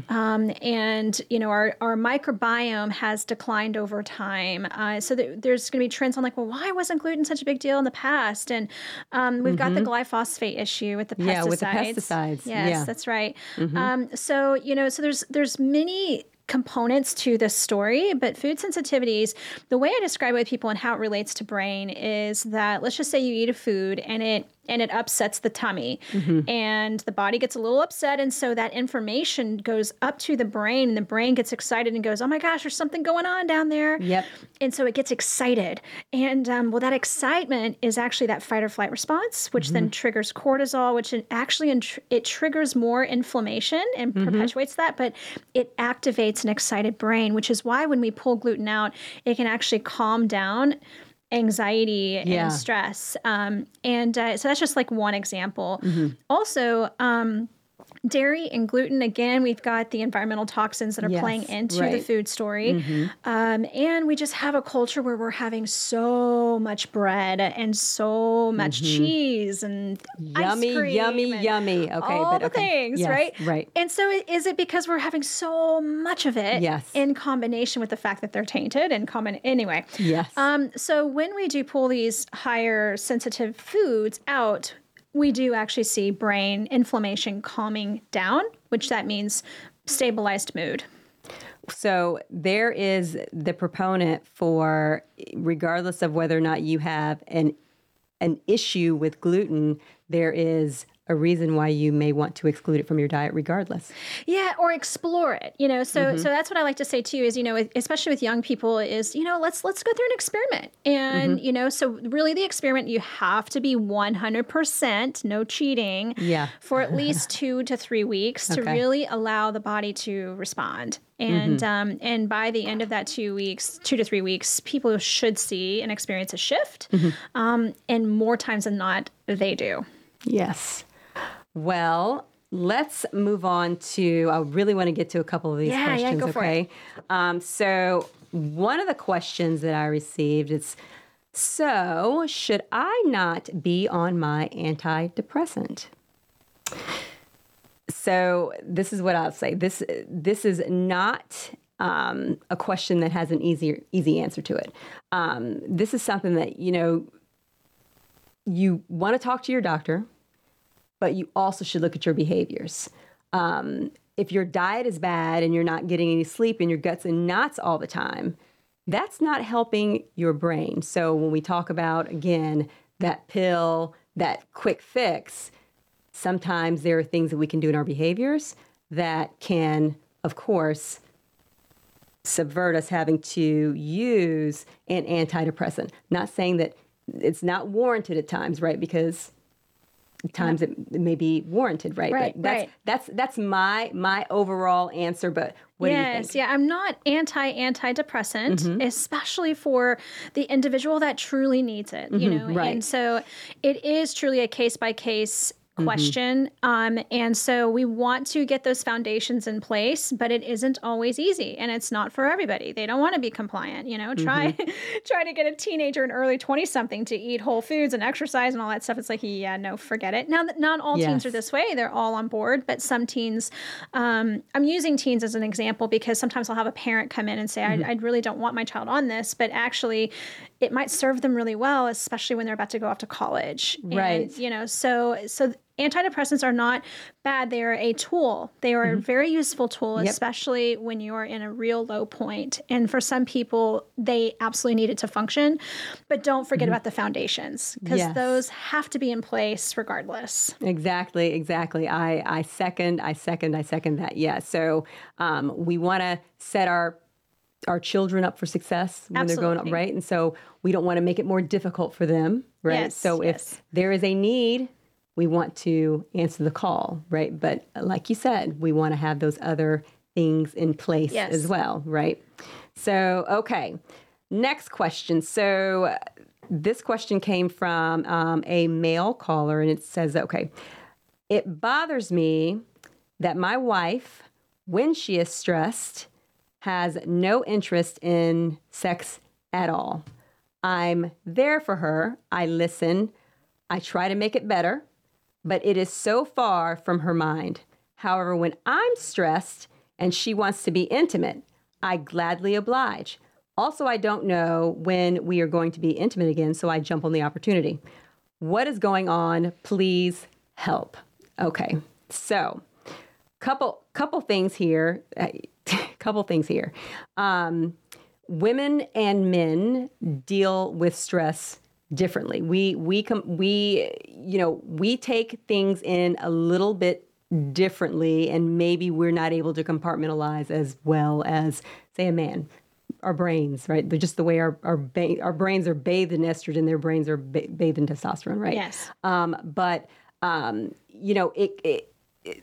[SPEAKER 2] um, and you know, our our microbiome has declined over time. Uh, so there, there's going to be trends on like, well, why wasn't gluten such a big deal in the past? And um, we've got the glyphosate issue with the pesticides.
[SPEAKER 1] Yeah, with the pesticides.
[SPEAKER 2] Yes,
[SPEAKER 1] Yeah.
[SPEAKER 2] that's right. Um, so you know, so there's there's many components to this story, but food sensitivities, the way I describe it with people and how it relates to brain is that let's just say you eat a food and it and it upsets the tummy. Mm-hmm. And the body gets a little upset and so that information goes up to the brain and the brain gets excited and goes, "Oh my gosh, there's something going on down there."
[SPEAKER 1] Yep.
[SPEAKER 2] and so it gets excited. And um, well that excitement is actually that fight or flight response which then mm-hmm. triggers cortisol which actually in- it triggers more inflammation and mm-hmm. perpetuates that but it activates an excited brain which is why when we pull gluten out it can actually calm down anxiety
[SPEAKER 1] Yeah.
[SPEAKER 2] and stress. Um, and uh, so that's just like one example. Also um, dairy and gluten again we've got the environmental toxins that are
[SPEAKER 1] Yes,
[SPEAKER 2] playing into the food story um, and we just have a culture where we're having so much bread and so much cheese and
[SPEAKER 1] Yummy, yummy,
[SPEAKER 2] and
[SPEAKER 1] yummy. Okay,
[SPEAKER 2] all
[SPEAKER 1] but
[SPEAKER 2] the
[SPEAKER 1] okay.
[SPEAKER 2] things,
[SPEAKER 1] Yes,
[SPEAKER 2] right?
[SPEAKER 1] Right.
[SPEAKER 2] And so, is it because we're having so much of it?
[SPEAKER 1] Yes.
[SPEAKER 2] In combination with the fact that they're tainted and common anyway.
[SPEAKER 1] Yes.
[SPEAKER 2] Um, so when we do pull these higher sensitive foods out, we do actually see brain inflammation calming down, which that means stabilized mood.
[SPEAKER 1] So there is the proponent for, regardless of whether or not you have an an issue with gluten, there is a reason why you may want to exclude it from your diet, regardless.
[SPEAKER 2] Yeah, or explore it. You know, so so that's what I like to say too. Is you know, especially with young people, is you know, let's let's go through an experiment, and you know, so really the experiment you have to be one hundred percent no cheating.
[SPEAKER 1] Yeah.
[SPEAKER 2] For at least two to three weeks to really allow the body to respond. And um, and by the end of that two weeks, two to three weeks, people should see and experience a shift. Um, and more times than not, they do.
[SPEAKER 1] Yes. Well, let's move on to. I really want to get to a couple of these
[SPEAKER 2] Yeah, yeah,
[SPEAKER 1] questions.
[SPEAKER 2] go for
[SPEAKER 1] okay. Um, so one of the questions that I received is. So, should I not be on my antidepressant? So, this is what I'll say. This this is not um, a question that has an easy easy answer to it. Um, this is something that you know you want to talk to your doctor, but you also should look at your behaviors. Um, if your diet is bad and you're not getting any sleep and your guts and knots all the time, that's not helping your brain. So when we talk about again that pill, that quick fix, sometimes there are things that we can do in our behaviors that can, of course, subvert us having to use an antidepressant. Not saying that it's not warranted at times, right? Because times it, it may be warranted, right?
[SPEAKER 2] Right,
[SPEAKER 1] but that's
[SPEAKER 2] right.
[SPEAKER 1] that's that's my my overall answer. But what do you
[SPEAKER 2] yes, yeah, I'm not anti antidepressant,
[SPEAKER 1] Mm-hmm.
[SPEAKER 2] especially for the individual that truly needs it. You know,
[SPEAKER 1] Mm-hmm, right.
[SPEAKER 2] and so it is truly a case by case
[SPEAKER 1] Mm-hmm.
[SPEAKER 2] question. Um, and so we want to get those foundations in place, but it isn't always easy, and it's not for everybody. They don't want to be compliant. You know, try
[SPEAKER 1] Mm-hmm.
[SPEAKER 2] try to get a teenager, an early twenty something, to eat whole foods and exercise and all that stuff. It's like, yeah, no, forget it. Now, that not all teens are this way; they're all on board, but some teens. Um, I'm using teens as an example because sometimes I'll have a parent come in and say, I, I really don't want my child on this, but actually, it might serve them really well, especially when they're about to go off to college.
[SPEAKER 1] Right.
[SPEAKER 2] And, you know, so so antidepressants are not bad. They are a tool. They are
[SPEAKER 1] Mm-hmm.
[SPEAKER 2] a very useful tool, especially when you are in a real low point. And for some people, they absolutely need it to function. But don't forget about the foundations because
[SPEAKER 1] Mm-hmm. Yes.
[SPEAKER 2] those have to be in place regardless.
[SPEAKER 1] Exactly, exactly. I, I second, I second, I second that. Yeah. So um, we want to set our our children up for success when they're growing up, right? And so we don't want to make it more difficult for them, right?
[SPEAKER 2] Yes,
[SPEAKER 1] so
[SPEAKER 2] yes.
[SPEAKER 1] if there is a need, we want to answer the call, right? But like you said, we want to have those other things in place
[SPEAKER 2] Yes.
[SPEAKER 1] as well, right? So, okay. Next question. So, this question came from um, a male caller, and it says, okay, it bothers me that my wife, when she is stressed, has no interest in sex at all. I'm there for her. I listen. I try to make it better, but it is so far from her mind. However, when I'm stressed and she wants to be intimate, I gladly oblige. Also, I don't know when we are going to be intimate again, so I jump on the opportunity. What is going on? Please help. Okay, so couple couple things here. Uh, couple things here. Um, women and men deal with stress differently. We we com- we you know we take things in a little bit differently, and maybe we're not able to compartmentalize as well as say a man. Our brains, right? They're just the way our our, ba- our brains are bathed in estrogen, their brains are ba- bathed in testosterone, right?
[SPEAKER 2] Yes.
[SPEAKER 1] Um, but um, you know, it, it, it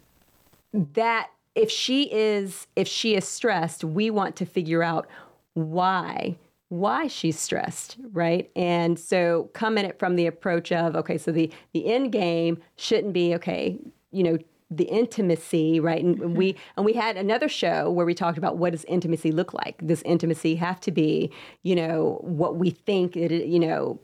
[SPEAKER 1] that if she is if she is stressed, we want to figure out why why she's stressed, right? And so come at it from the approach of okay, so the the end game shouldn't be okay, you know, the intimacy, right? And
[SPEAKER 2] Mm-hmm.
[SPEAKER 1] we and we had another show where we talked about what does intimacy look like? Does intimacy have to be, you know, what we think it, you know,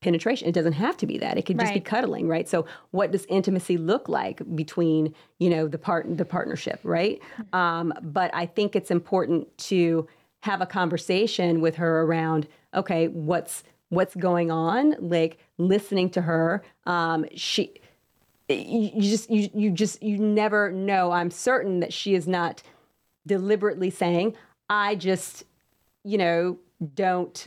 [SPEAKER 1] penetration. It doesn't have to be that. It could just be cuddling, right? So, what does intimacy look like between you know the part the partnership, right? Um, but I think it's important to have a conversation with her around okay, what's what's going on, like listening to her. Um, she you, you just you you just you never know. I'm certain that she is not deliberately saying, I just, you know, don't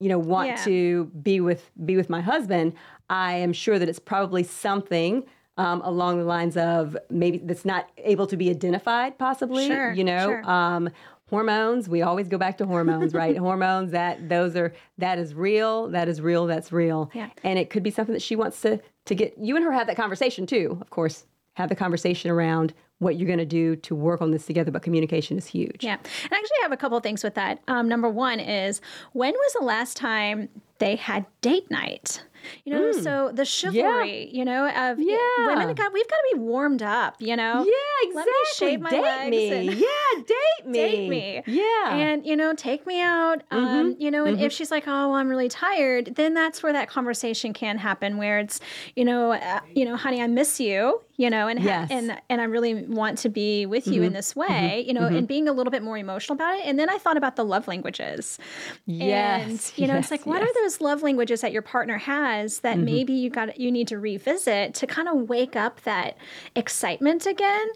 [SPEAKER 1] you know want
[SPEAKER 2] Yeah.
[SPEAKER 1] to be with be with my husband i am sure that it's probably something um, along the lines of maybe that's not able to be identified possibly
[SPEAKER 2] Sure,
[SPEAKER 1] you know
[SPEAKER 2] sure.
[SPEAKER 1] um, hormones we always go back to hormones right hormones that those are that is real that is real that's real
[SPEAKER 2] Yeah.
[SPEAKER 1] and it could be something that she wants to to get you and her have that conversation too of course have the conversation around what you're going to do to work on this together but communication is huge
[SPEAKER 2] Yeah. And I actually have a couple of things with that. Um, number one is when was the last time they had date night? You know, so the chivalry, you know, of.
[SPEAKER 1] Yeah.
[SPEAKER 2] women, got, we've got to be warmed up, you know?
[SPEAKER 1] Yeah, exactly.
[SPEAKER 2] Let me shave my
[SPEAKER 1] date
[SPEAKER 2] legs
[SPEAKER 1] me.
[SPEAKER 2] and-
[SPEAKER 1] yeah, date me.
[SPEAKER 2] date me.
[SPEAKER 1] Yeah.
[SPEAKER 2] And, you know, take me out. Um,
[SPEAKER 1] Mm-hmm.
[SPEAKER 2] you know, and if she's like, oh, well, I'm really tired, then that's where that conversation can happen where it's, you know, uh, you know, honey, I miss you, you know, and,
[SPEAKER 1] Yes. Mm-hmm.
[SPEAKER 2] and, and I really want to be with you in this way, you know, and being a little bit more emotional about it. And then I thought about the love languages.
[SPEAKER 1] yes.
[SPEAKER 2] And, you know,
[SPEAKER 1] yes,
[SPEAKER 2] it's like, what
[SPEAKER 1] yes.
[SPEAKER 2] are those love languages that your partner has that maybe you got you need to revisit to kind of wake up that excitement again?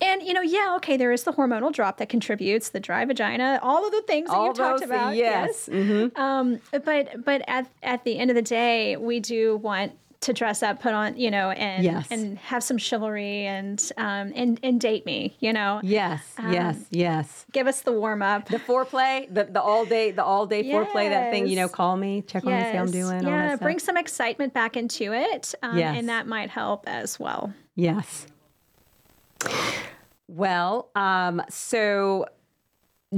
[SPEAKER 2] And you know, yeah, okay, there is the hormonal drop that contributes, the dry vagina, all of the things that
[SPEAKER 1] All
[SPEAKER 2] you talked about.
[SPEAKER 1] Yes. mhm.
[SPEAKER 2] Um, but but at at the end of the day, we do want to dress up, put on, you know, and
[SPEAKER 1] Yes.
[SPEAKER 2] and have some chivalry and um and and date me, you know.
[SPEAKER 1] Yes. yes. Yes.
[SPEAKER 2] Give us the warm up.
[SPEAKER 1] The foreplay, the, the all day, the all day foreplay, that thing, you know, call me, check on me, see how I'm doing.
[SPEAKER 2] Yeah, bring some excitement back into it, um,
[SPEAKER 1] Yes.
[SPEAKER 2] and that might help as well.
[SPEAKER 1] Yes. Well, um, so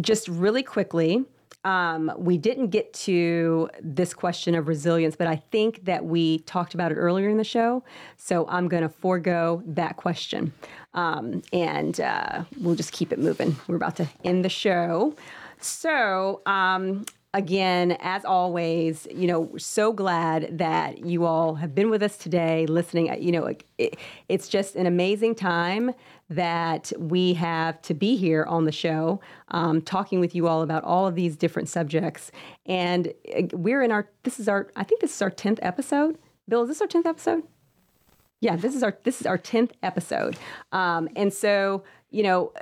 [SPEAKER 1] just really quickly, um, we didn't get to this question of resilience, but I think that we talked about it earlier in the show. So I'm going to forego that question. Um, and uh, we'll just keep it moving. We're about to end the show. So, um, again, as always, you know, we're so glad that you all have been with us today, listening. You know, it, it's just an amazing time that we have to be here on the show, um, talking with you all about all of these different subjects. And uh, we're in our, this is our, I think this is our 10th episode. Bill, is this our 10th episode? Yeah, this is our this is our 10th episode. Um, and so, you know,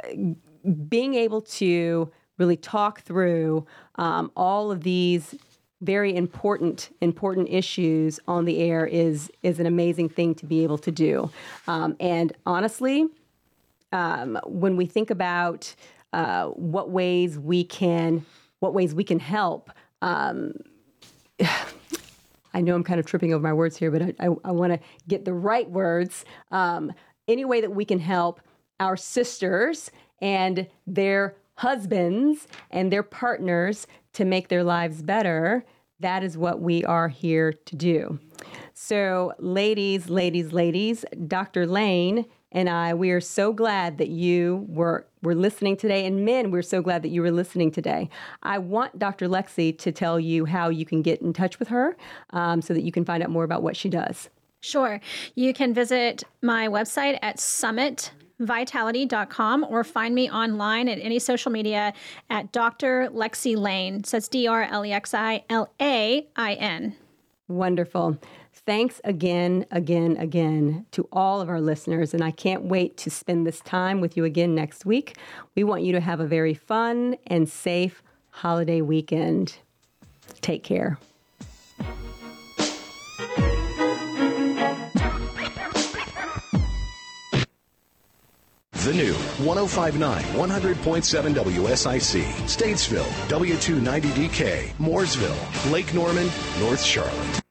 [SPEAKER 1] being able to really talk through um, all of these very important important issues on the air is is an amazing thing to be able to do. Um, and honestly, um, when we think about uh, what ways we can what ways we can help. Um, I know I'm kind of tripping over my words here, but I, I, I want to get the right words. Um, any way that we can help our sisters and their husbands and their partners to make their lives better, that is what we are here to do. So, ladies, ladies, ladies, Dr. Lain and I, we are so glad that you were, were listening today. And men, we're so glad that you were listening today. I want Dr. Lexi to tell you how you can get in touch with her um, so that you can find out more about what she does.
[SPEAKER 2] Sure. You can visit my website at summitvitality.com or find me online at any social media at Dr. Lexi Lain. So it's D R L E X I L A I N.
[SPEAKER 1] Wonderful. Thanks again, again, again to all of our listeners. And I can't wait to spend this time with you again next week. We want you to have a very fun and safe holiday weekend. Take care.
[SPEAKER 3] The new 1059 100.7 WSIC, Statesville, W290DK, Mooresville, Lake Norman, North Charlotte.